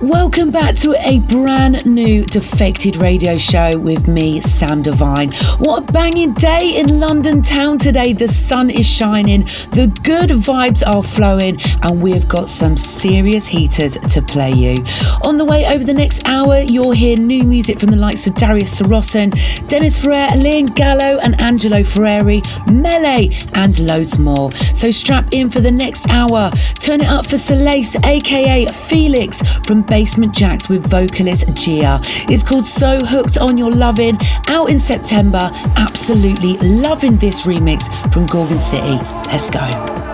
Welcome back to a brand new Defected radio show with me, Sam Divine. What a banging day in London town today. The sun is shining, the good vibes are flowing, and we've got some serious heaters to play you. On the way over the next hour, you'll hear new music from the likes of Darius Syrossian, Dennis Ferrer, Liam Gallo, and Angelo Ferreri, Melee, and loads more. So strap in for the next hour. Turn it up for Solace, aka Felix from Basement Jaxx with vocalist Gia. It's called So Hooked on Your Loving, out in September. Absolutely loving this remix from Gorgon City. Let's go.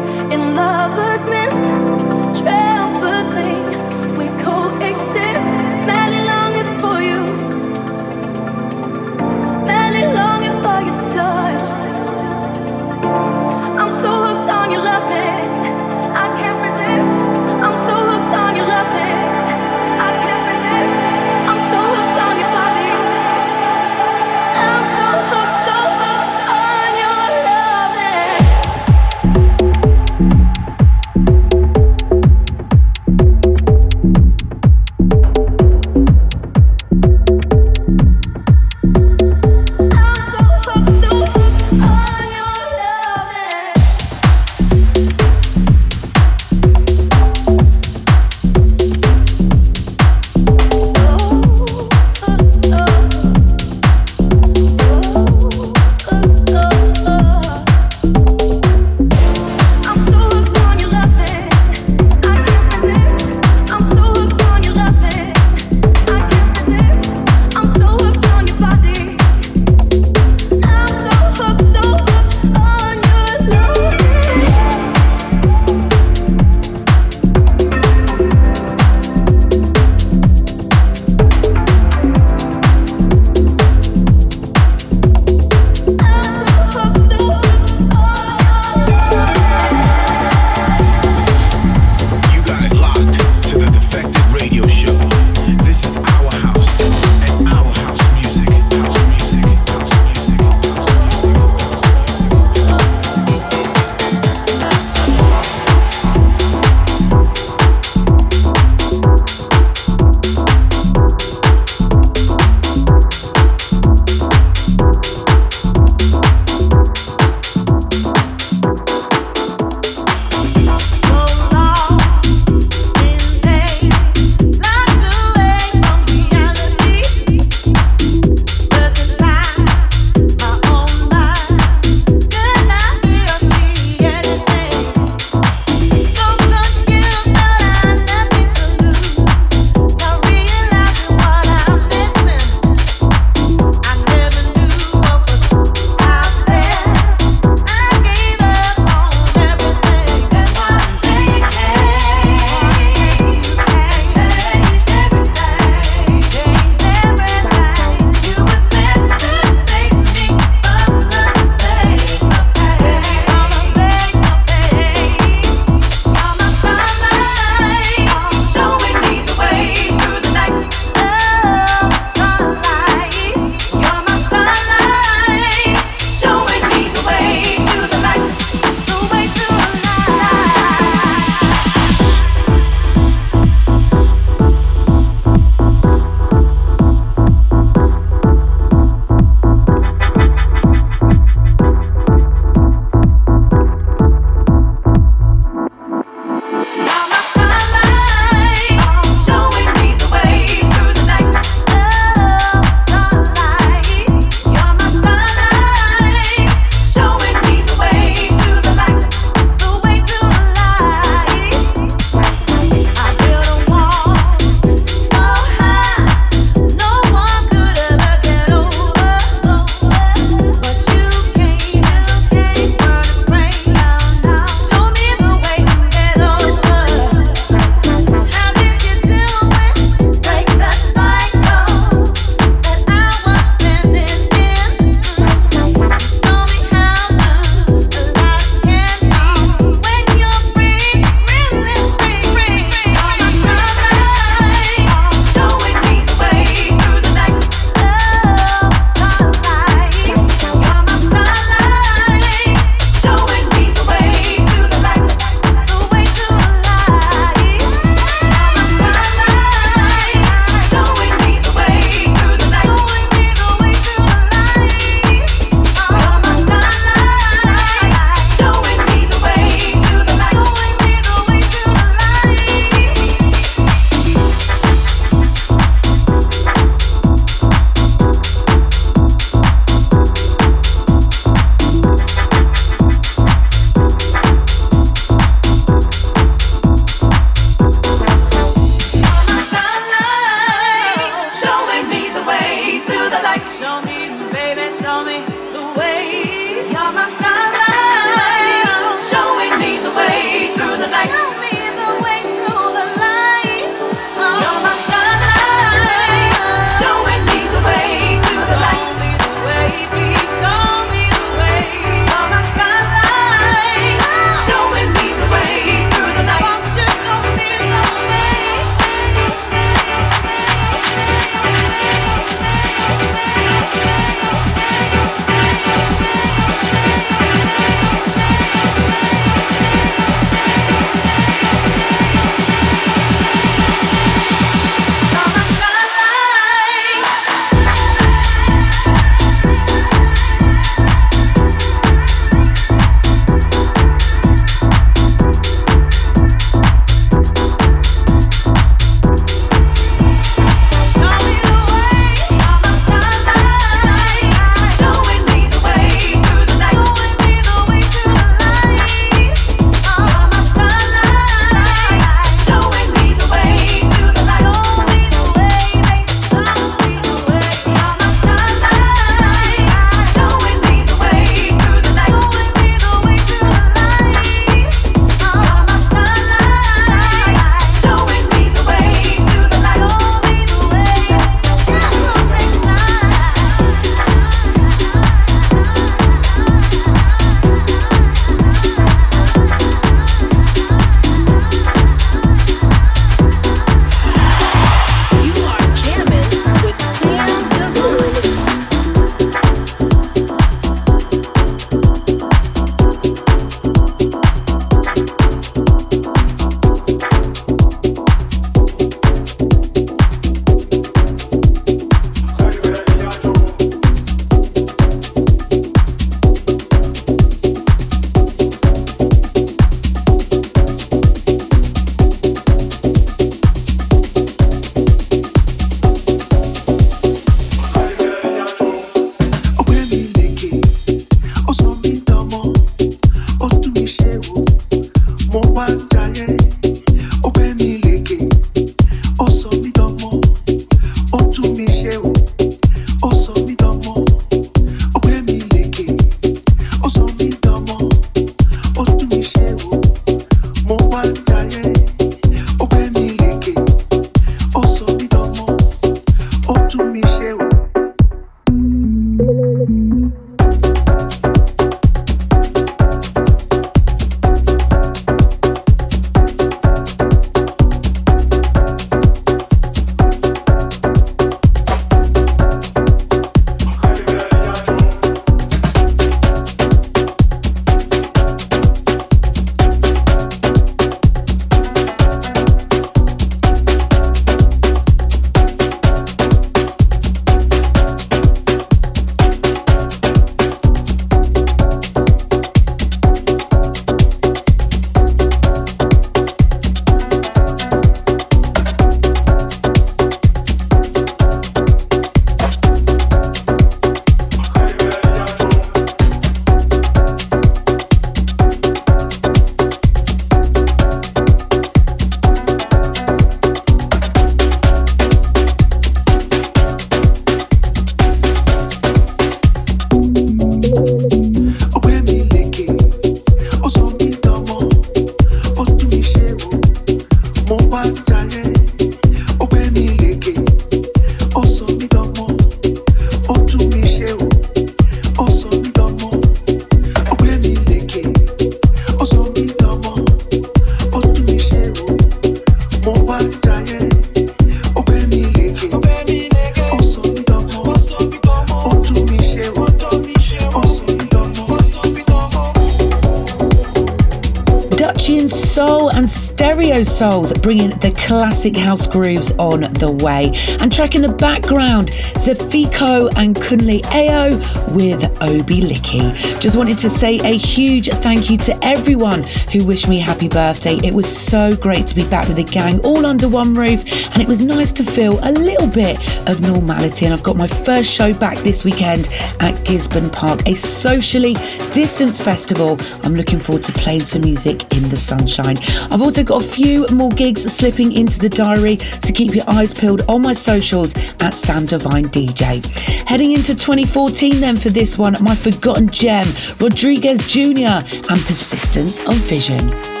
Souls bringing the classic house grooves on the way. And track in the background, Zefiko and Kunle Ayo with Obi Licky. Just wanted to say a huge thank you to everyone who wished me happy birthday. It was so great to be back with the gang all under one roof, and it was nice to feel a little bit of normality. And I've got my first show back this weekend at Gisborne Park, a socially distanced festival. I'm looking forward to playing some music in the sunshine. I've also got a few more gigs slipping into the diary, so keep your eyes peeled on my socials at Sam Divine DJ. Heading into 2014 then for this one, my forgotten gem, Rodriguez Jr. and Persistence of Vision.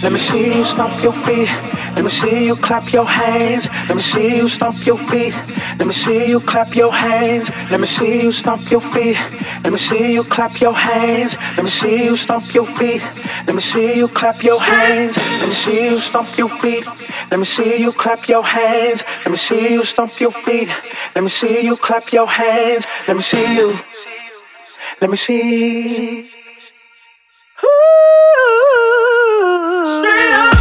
Let me see you. Stomp your feet clap your hands. Let me see you stomp your feet. Let me see you clap your hands. Let me see you stomp your feet. Let me see you clap your hands. Let me see you stomp your feet. Let me see you clap your hands. Let me see you stomp your feet. Let me see you clap your hands. Let me see you stomp your feet. Let me see you clap your hands. Let me see you. Let me see. it's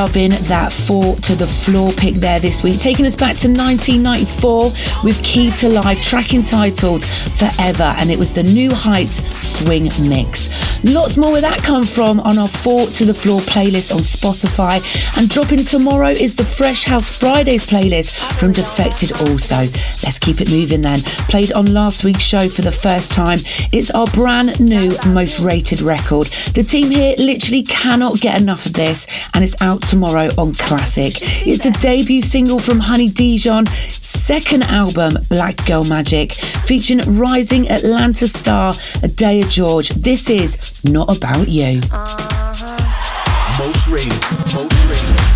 loving that four to the floor pick there this week, taking us back to 1994 with Key to Life, track entitled Forever, and it was the New Heights Swing Mix. Lots more where that come from on our Four to the Floor playlist on Spotify. And dropping tomorrow is the Fresh House Fridays playlist from Defected also. Let's keep it moving then. Played on last week's show for the first time. It's our brand new most rated record. The team here literally cannot get enough of this and it's out tomorrow on Classic. It's the debut single from Honey Dijon second album, Black Girl Magic, featuring rising Atlanta star Adea George. This is Not About You. Uh-huh. Most most.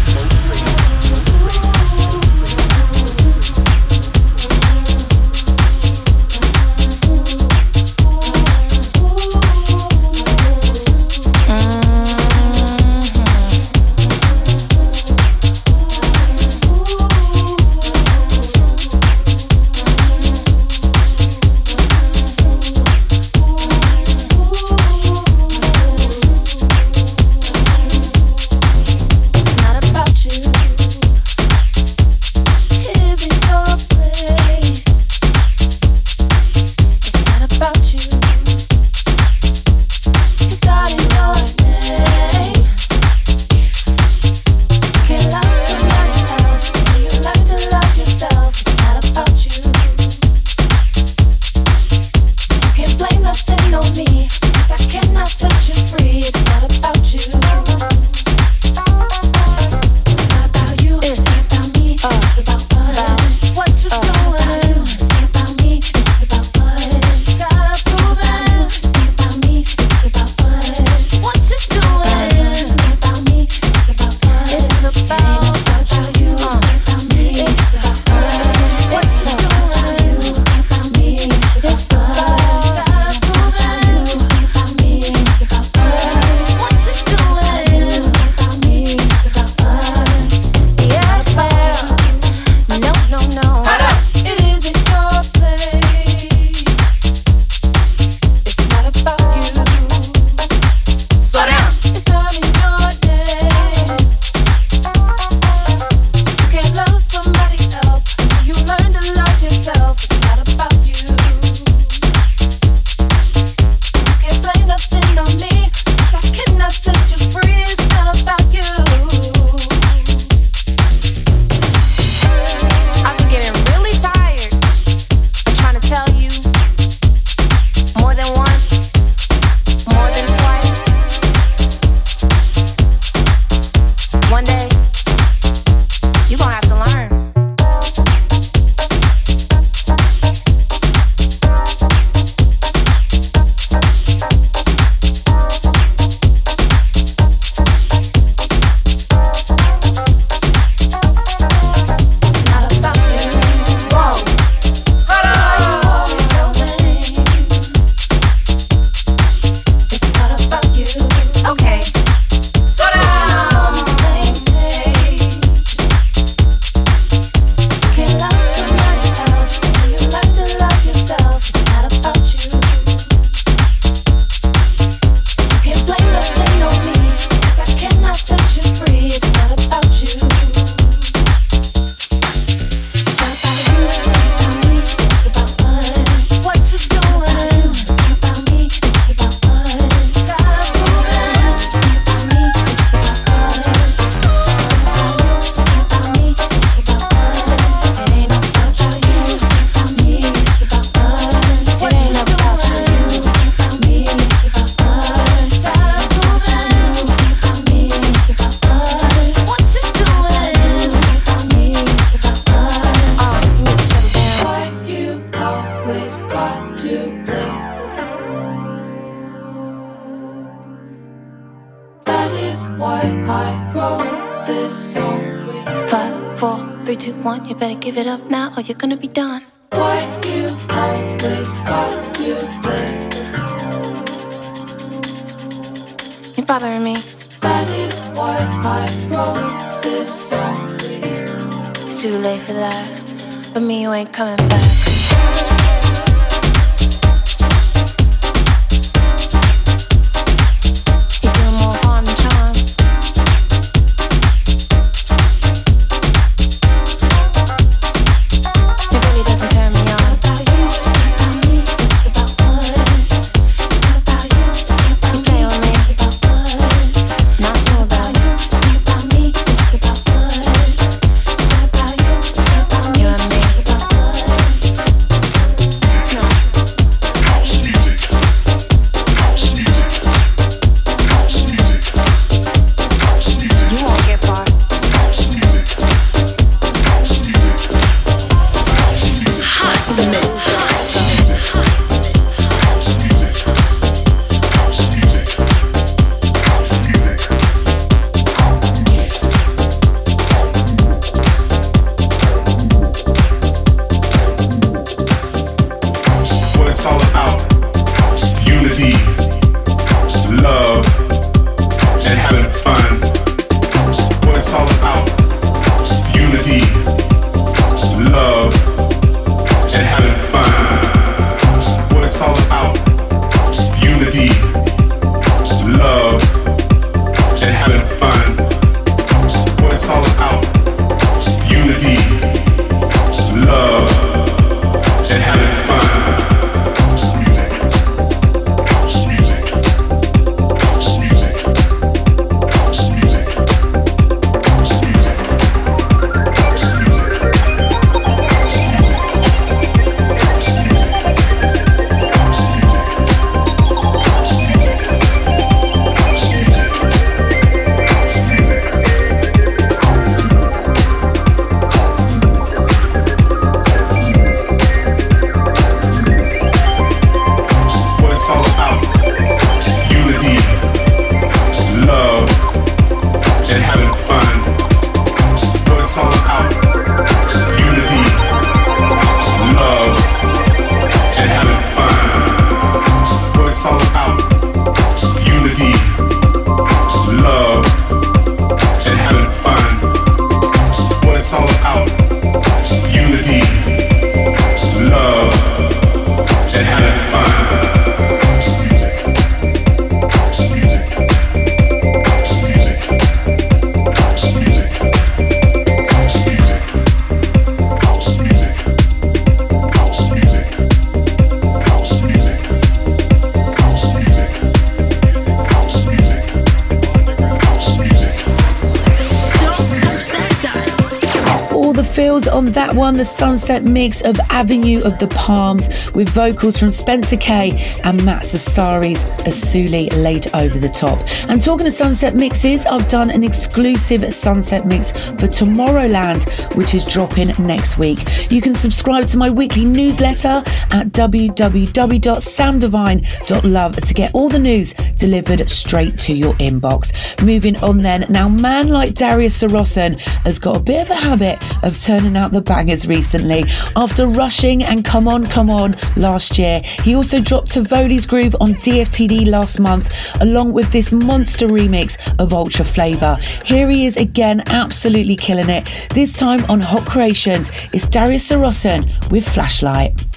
That one, the sunset mix of Avenue of the Palms with vocals from Spencer K and Matt Sassari's Asuli laid over the top. And talking of sunset mixes, I've done an exclusive sunset mix for Tomorrowland, which is dropping next week. You can subscribe to my weekly newsletter at www.sounddivine.love to get all the news delivered straight to your inbox. Moving on then, now man like Darius Syrossian has got a bit of a habit of turning out the bangers recently. After rushing and Come On, Come On last year, he also dropped Tivoli's Groove on DFTD last month, along with this monster remix of Ultra Flava. Here he is again, absolutely killing it. This time on Hot Creations, it's Darius Syrossian with Flashlight.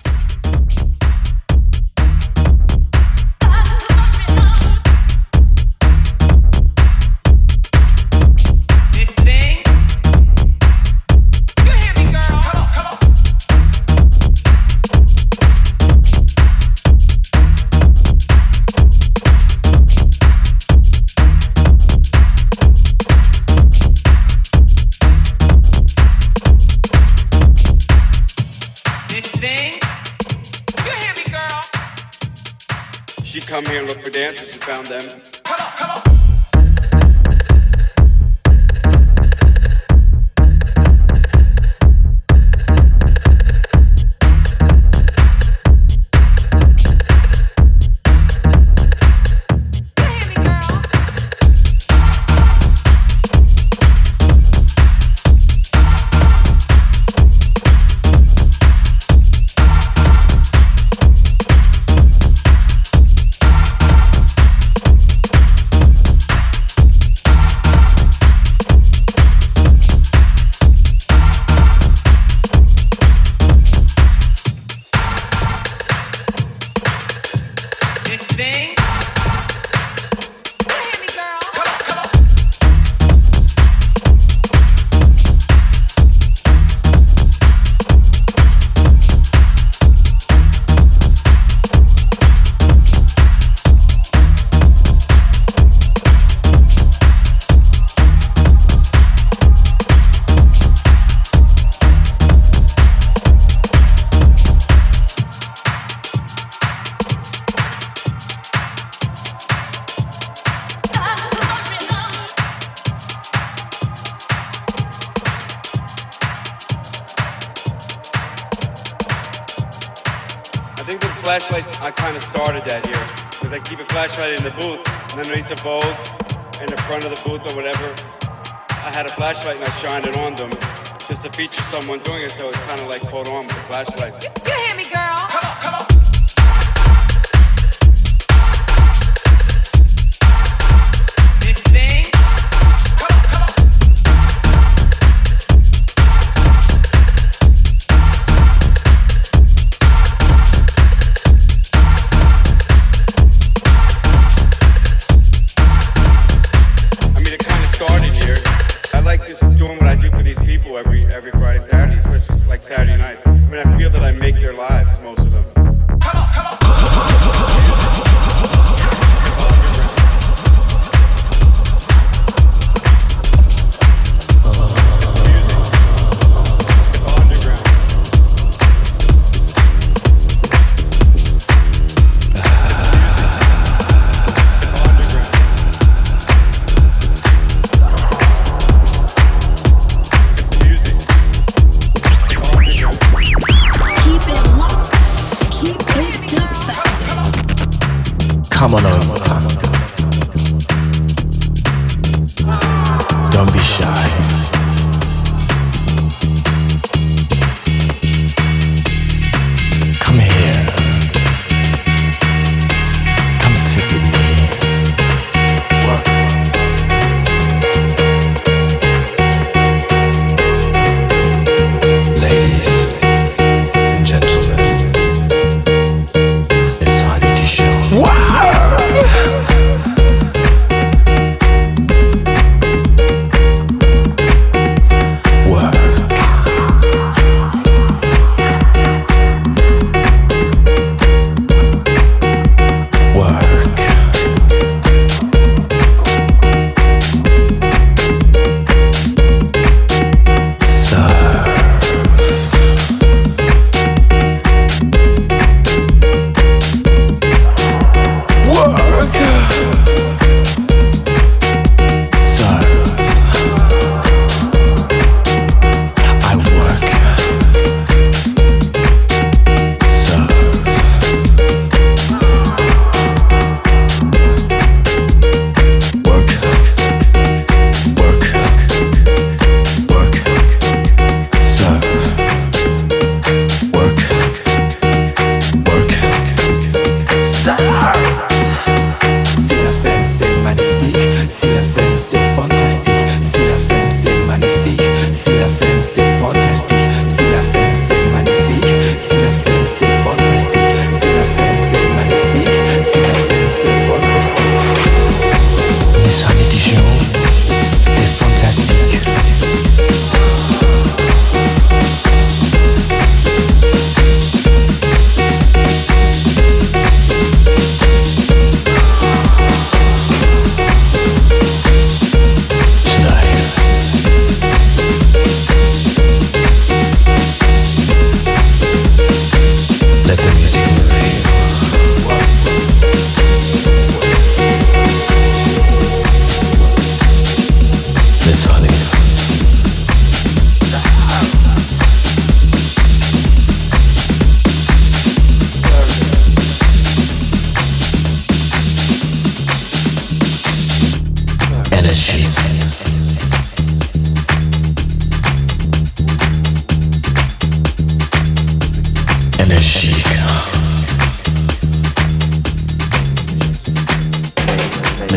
And found them. Flashlight in the booth, and then underneath the bowl, in the front of the booth or whatever, I had a flashlight and I shined it on them just to feature someone doing it, so it's kind of like caught on with the flashlight. You hear me, girl?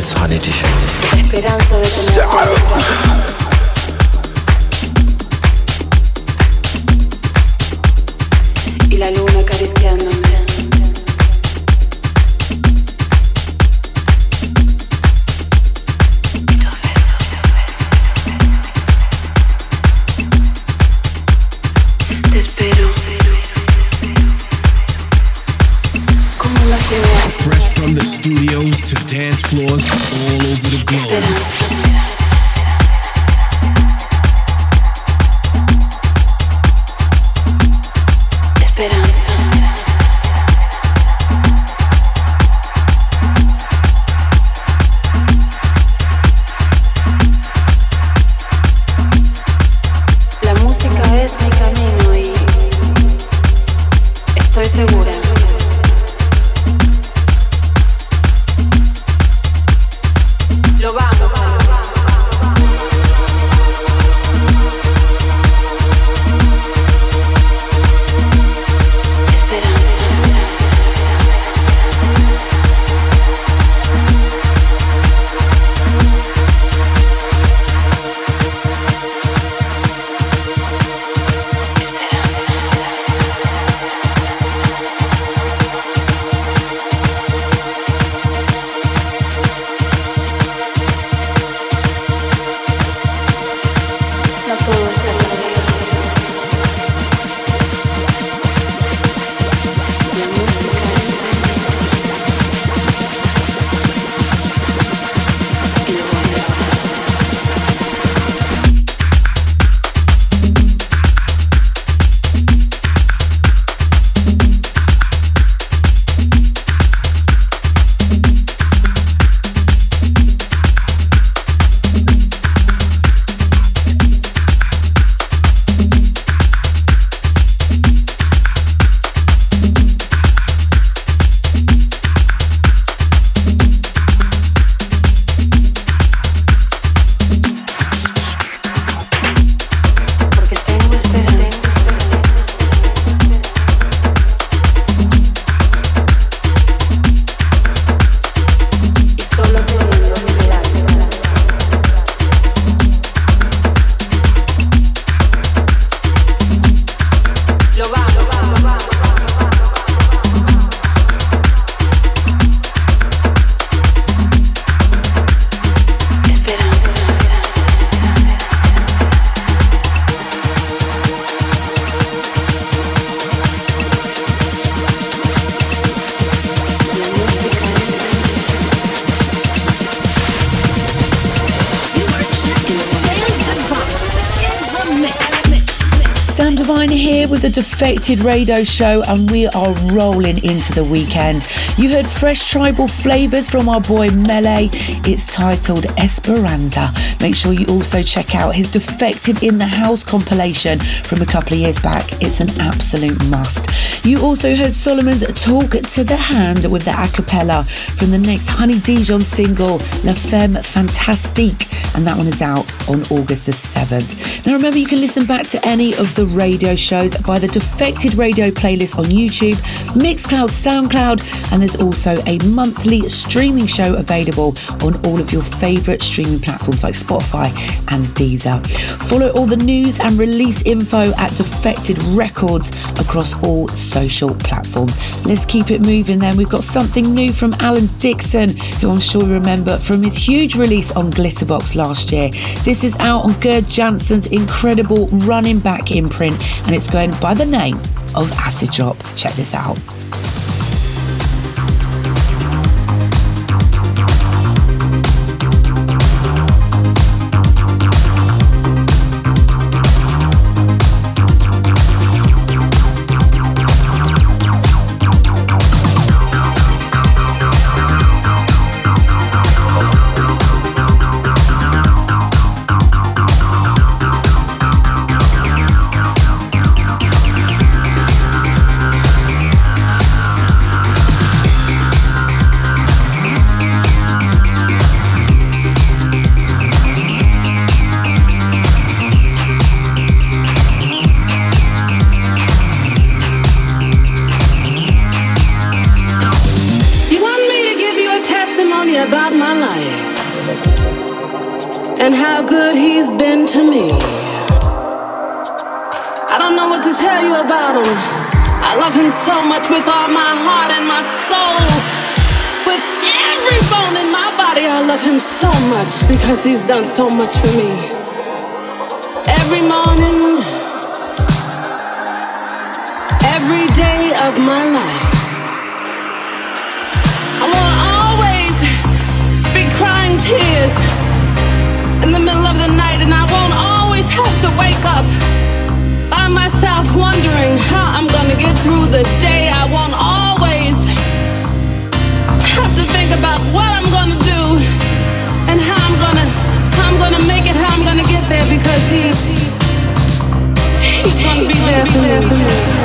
Miss Honey T-shirt. Radio Show, and we are rolling into the weekend. You heard fresh tribal flavours from our boy Mele. It's titled Esperanza. Make sure you also check out his Defected in the House compilation from a couple of years back. It's an absolute must. You also heard Solomon's Talk to the Hand with the a cappella from the next Honey Dijon single, La Femme Fantastique, and that one is out on August the 7th. Now remember, you can listen back to any of the radio shows via the Defected Radio playlist on YouTube, Mixcloud, SoundCloud, and there's also a monthly streaming show available on all of your favourite streaming platforms like Spotify and Deezer. Follow all the news and release info at Defected Records across all social platforms. Let's keep it moving then. We've got something new from Alan Dixon, who I'm sure you remember from his huge release on Glitterbox last year. This is out on Gerd Janson's incredible Running Back imprint, and it's going by the name of Acid Drop. Check this out. Because he's done so much for me. Gonna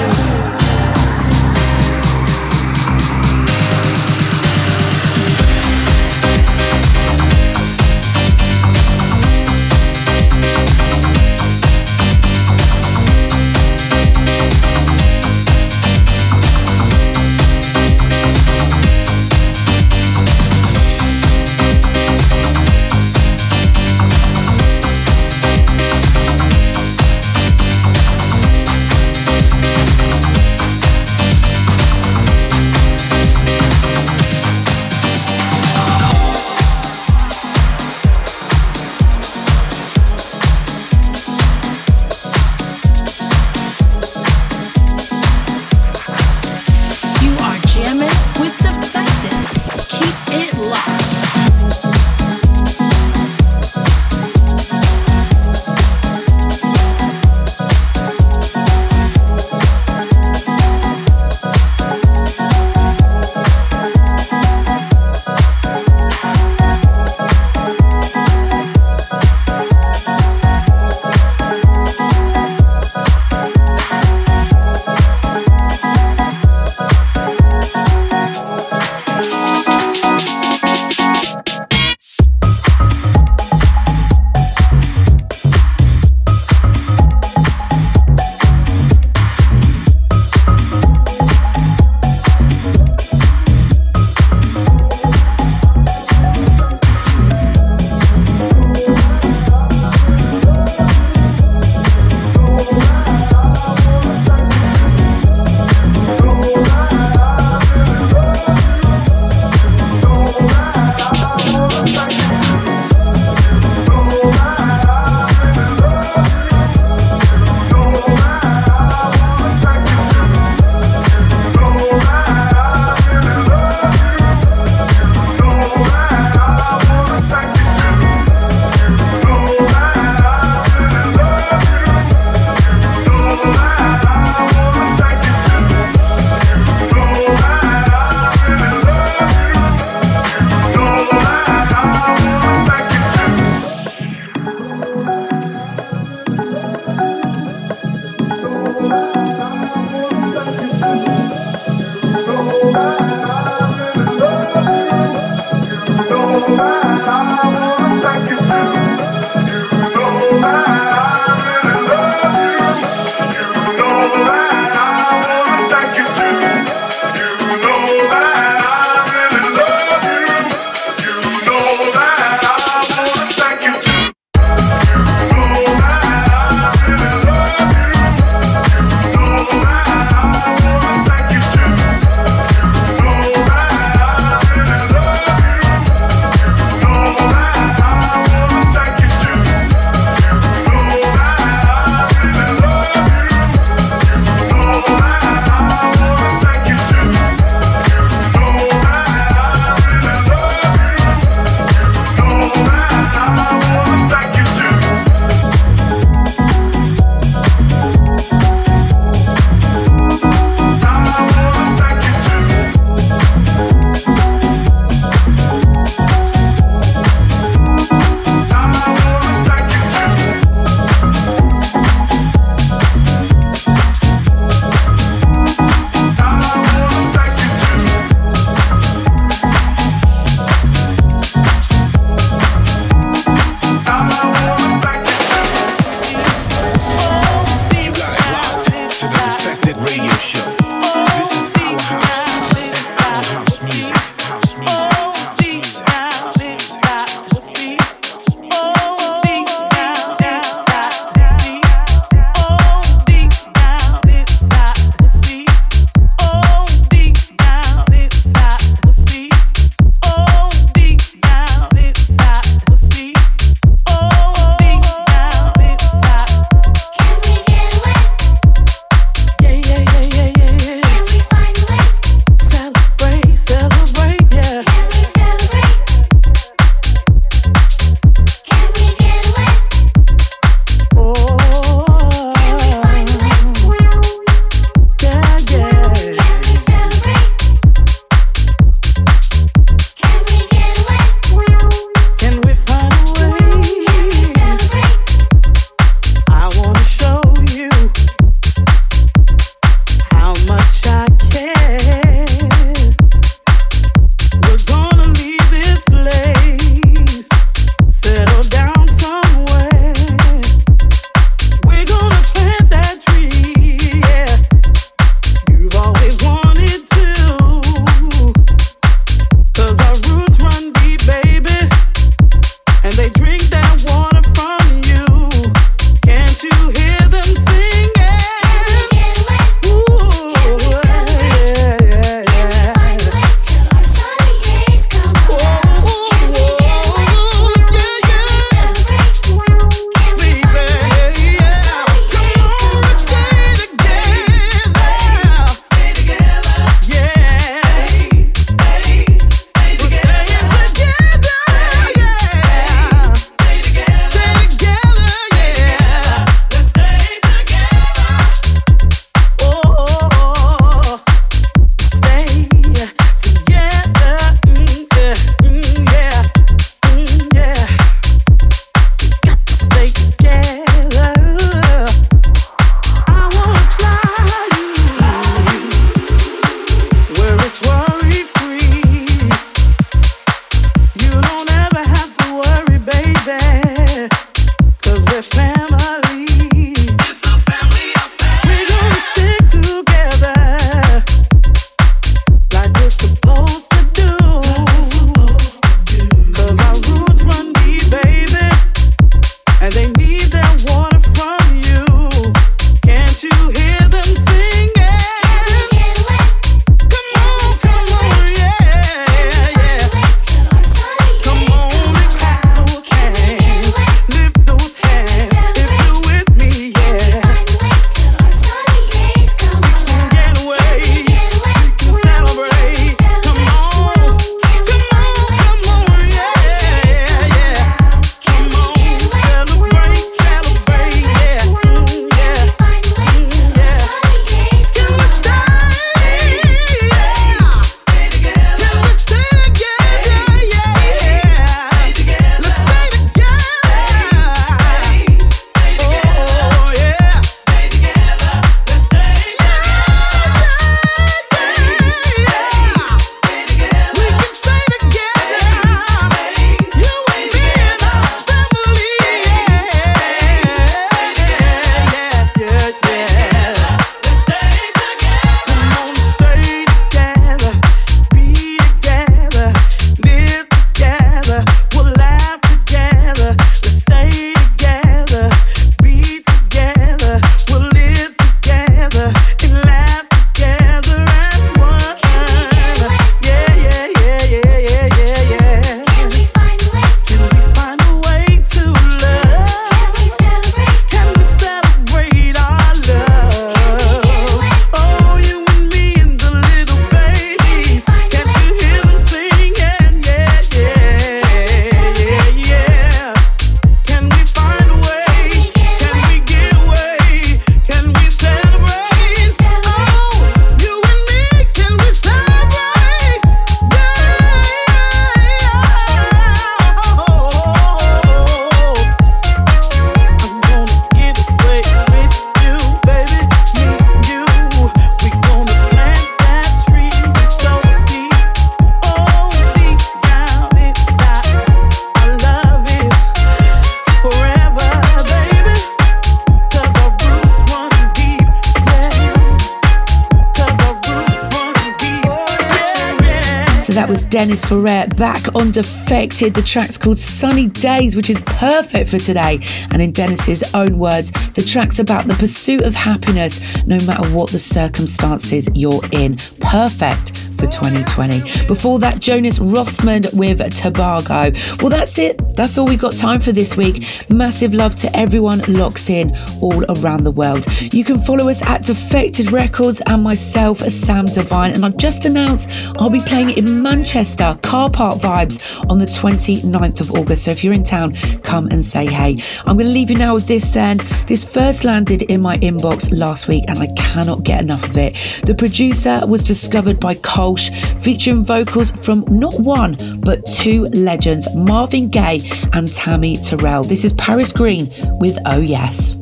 Dennis Ferrer back on Defected. The track's called Sunny Days, which is perfect for today. And in Dennis's own words, the track's about the pursuit of happiness no matter what the circumstances you're in. Perfect for 2020. Before that, Jonas Rathsman with Tobago. Well, that's it. That's all we've got time for this week. Massive love to everyone locks in all around the world. You can follow us at Defected Records and myself, Sam Divine. And I've just announced I'll be playing in Manchester, Car Park Vibes, on the 29th of August. So if you're in town, come and say hey. I'm going to leave you now with this then. This first landed in my inbox last week and I cannot get enough of it. The producer was discovered by Kolsch, featuring vocals from not one, but two legends, Marvin Gaye and Tammi Terrell. This is Paris Green with Oh Yes.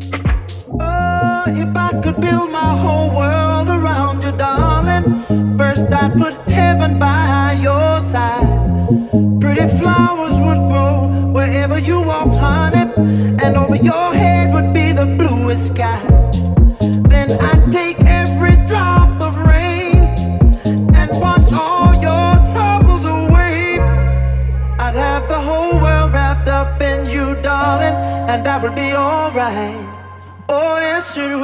Oh, if I could build my whole world around you, darling, first I'd put heaven by your side. Pretty flowers would grow wherever you walked, honey, and over your head would be the bluest sky. Alright. Oh, yes, it